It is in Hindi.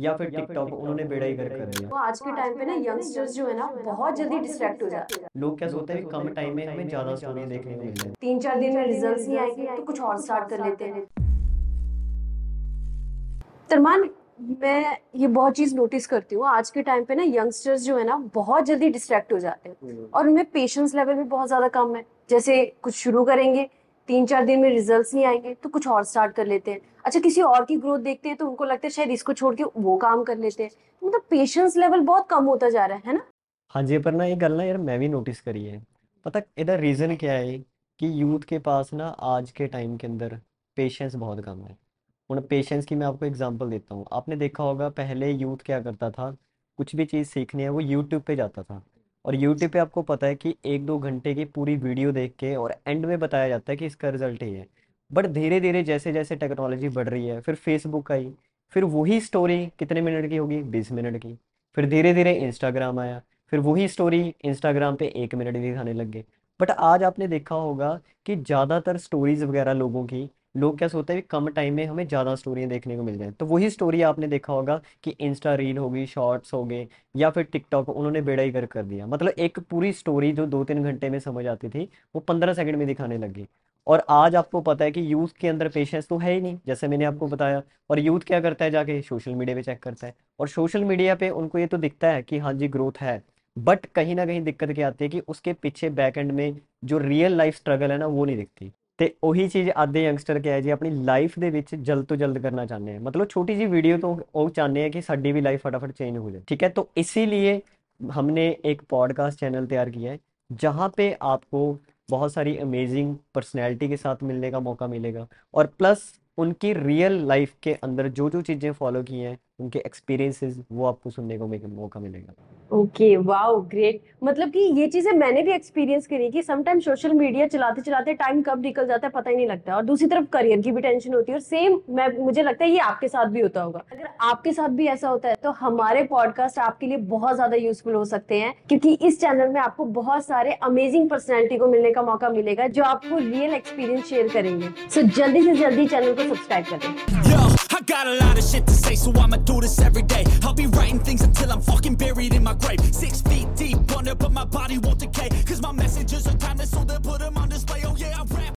या फिर टिकटॉक उन्होंने बेड़ा ही गर्क कर दिया। तो आज के टाइम पे ना यंगस्टर्स जो है ना बहुत जल्दी डिस्ट्रैक्ट हो जाते हैं। लोग क्या सोचते हैं कम टाइम में हमें ज़्यादा स्टोरी देखने को मिल। जाए तीन चार दिन में रिजल्ट्स नहीं आएँगे तो कुछ और स्टार्ट कर लेते हैं। तरमान मैं ये बहुत चीज़ नोटिस करती हूँ आज के टाइम पे ना यंगस्टर्स जो है ना बहुत जल्दी डिस्ट्रैक्ट हो जाते हैं। और उनमें पेशेंस लेवल भी बहुत ज़्यादा कम है। जैसे कुछ शुरू करेंगे तीन चार दिन में रिज़ल्ट नहीं आएँगे तो कुछ और स्टार्ट कर लेते हैं। अच्छा किसी और की ग्रोथ देखते हैं तो उनको लगता है शायद इसको छोड़ के वो काम कर लेते हैं। मतलब पेशेंस लेवल बहुत कम होता जा रहा है ना? हाँ जी, पर ना ये गल ना यार मैं भी नोटिस करी है। पता इधर रीज़न क्या है कि यूथ के पास ना आज के टाइम के अंदर पेशेंस बहुत कम है। उन पेशेंस की मैं आपको एग्जांपल देता हूँ। आपने देखा होगा पहले यूथ क्या करता था? कुछ भी चीज़ सीखनी है वो यूट्यूब पे जाता था। और यूट्यूब पे आपको पता है कि एक दो घंटे की पूरी वीडियो देख के और एंड में बताया जाता है कि इसका रिज़ल्ट ये है। बट धीरे धीरे जैसे जैसे टेक्नोलॉजी बढ़ रही है, फिर फेसबुक आई, फिर वही स्टोरी कितने मिनट की होगी? बीस मिनट की। फिर धीरे धीरे इंस्टाग्राम आया, फिर वही स्टोरी इंस्टाग्राम पे एक मिनट दिखाने लग गए। बट आज आपने देखा होगा कि ज़्यादातर स्टोरीज वगैरह लोगों की लोग क्या सोचते हैं कम टाइम में हमें ज़्यादा स्टोरियाँ देखने को मिल जाए। तो वही स्टोरी आपने देखा होगा कि इंस्टा रील होगी शॉर्ट्स हो गए या फिर टिकटॉक उन्होंने बेड़ा ही कर कर दिया। मतलब एक पूरी स्टोरी जो दो तीन घंटे में समझ आती थी, वो पंद्रह सेकंड में दिखाने लगी और आज आपको पता है कि यूथ के अंदर पेशेंस तो है ही नहीं, जैसे मैंने आपको बताया। और यूथ क्या करता है जाके? सोशल मीडिया पे चेक करता है। और सोशल मीडिया पे उनको ये तो दिखता है कि हाँ जी ग्रोथ है। बट कहीं ना कहीं दिक्कत क्या आती है कि उसके पीछे बैक एंड में जो रियल लाइफ स्ट्रगल है ना, वो नहीं दिखती। ਤੇ ਉਹੀ ਚੀਜ਼ ਆਦੇ ਯੰਗਸਟਰ ਕਿਹਾ ਹੈ ਜੀ ਆਪਣੀ ਲਾਈਫ ਦੇ ਵਿੱਚ ਜਲਦ ਤੋਂ ਜਲਦ करना चाहते हैं मतलब छोटी सी वीडियो तो वो चाहते हैं कि साड़ी भी लाइफ फटाफट चेंज हो जाए ठीक है तो इसीलिए हमने एक पॉडकास्ट चैनल तैयार किया है जहाँ पे आपको बहुत सारी अमेजिंग पर्सनैलिटी के साथ मिलने का मौका मिलेगा और प्लस उनकी रियल लाइफ के अंदर जो जो चीज़ें फॉलो की हैं उनके एक्सपीरियंसेस वो आपको सुनने को मिल- मौका मिलेगा ओके, वाओ, ग्रेट। मतलब कि ये चीज़ें मैंने भी एक्सपीरियंस करी कि समटाइम सोशल मीडिया चलाते चलाते टाइम कब निकल जाता है, पता ही नहीं लगता। और दूसरी तरफ़ करियर की भी टेंशन होती है और सेम मैं, मुझे लगता है ये आपके साथ भी होता होगा। अगर आपके साथ भी ऐसा होता है तो हमारे पॉडकास्ट आपके लिए बहुत ज़्यादा यूजफुल हो सकते हैं, क्योंकि इस चैनल में आपको बहुत सारे अमेजिंग पर्सनैलिटी को मिलने का मौका मिलेगा, जो आपको रियल एक्सपीरियंस शेयर करेंगे। सो जल्दी से जल्दी चैनल को सब्सक्राइब कर I got a lot of shit to say, so I'ma do this every day. I'll be writing things until I'm fucking buried in my grave. Six feet deep under, but my body won't decay. Cause my messages are timeless, so they'll put them on display.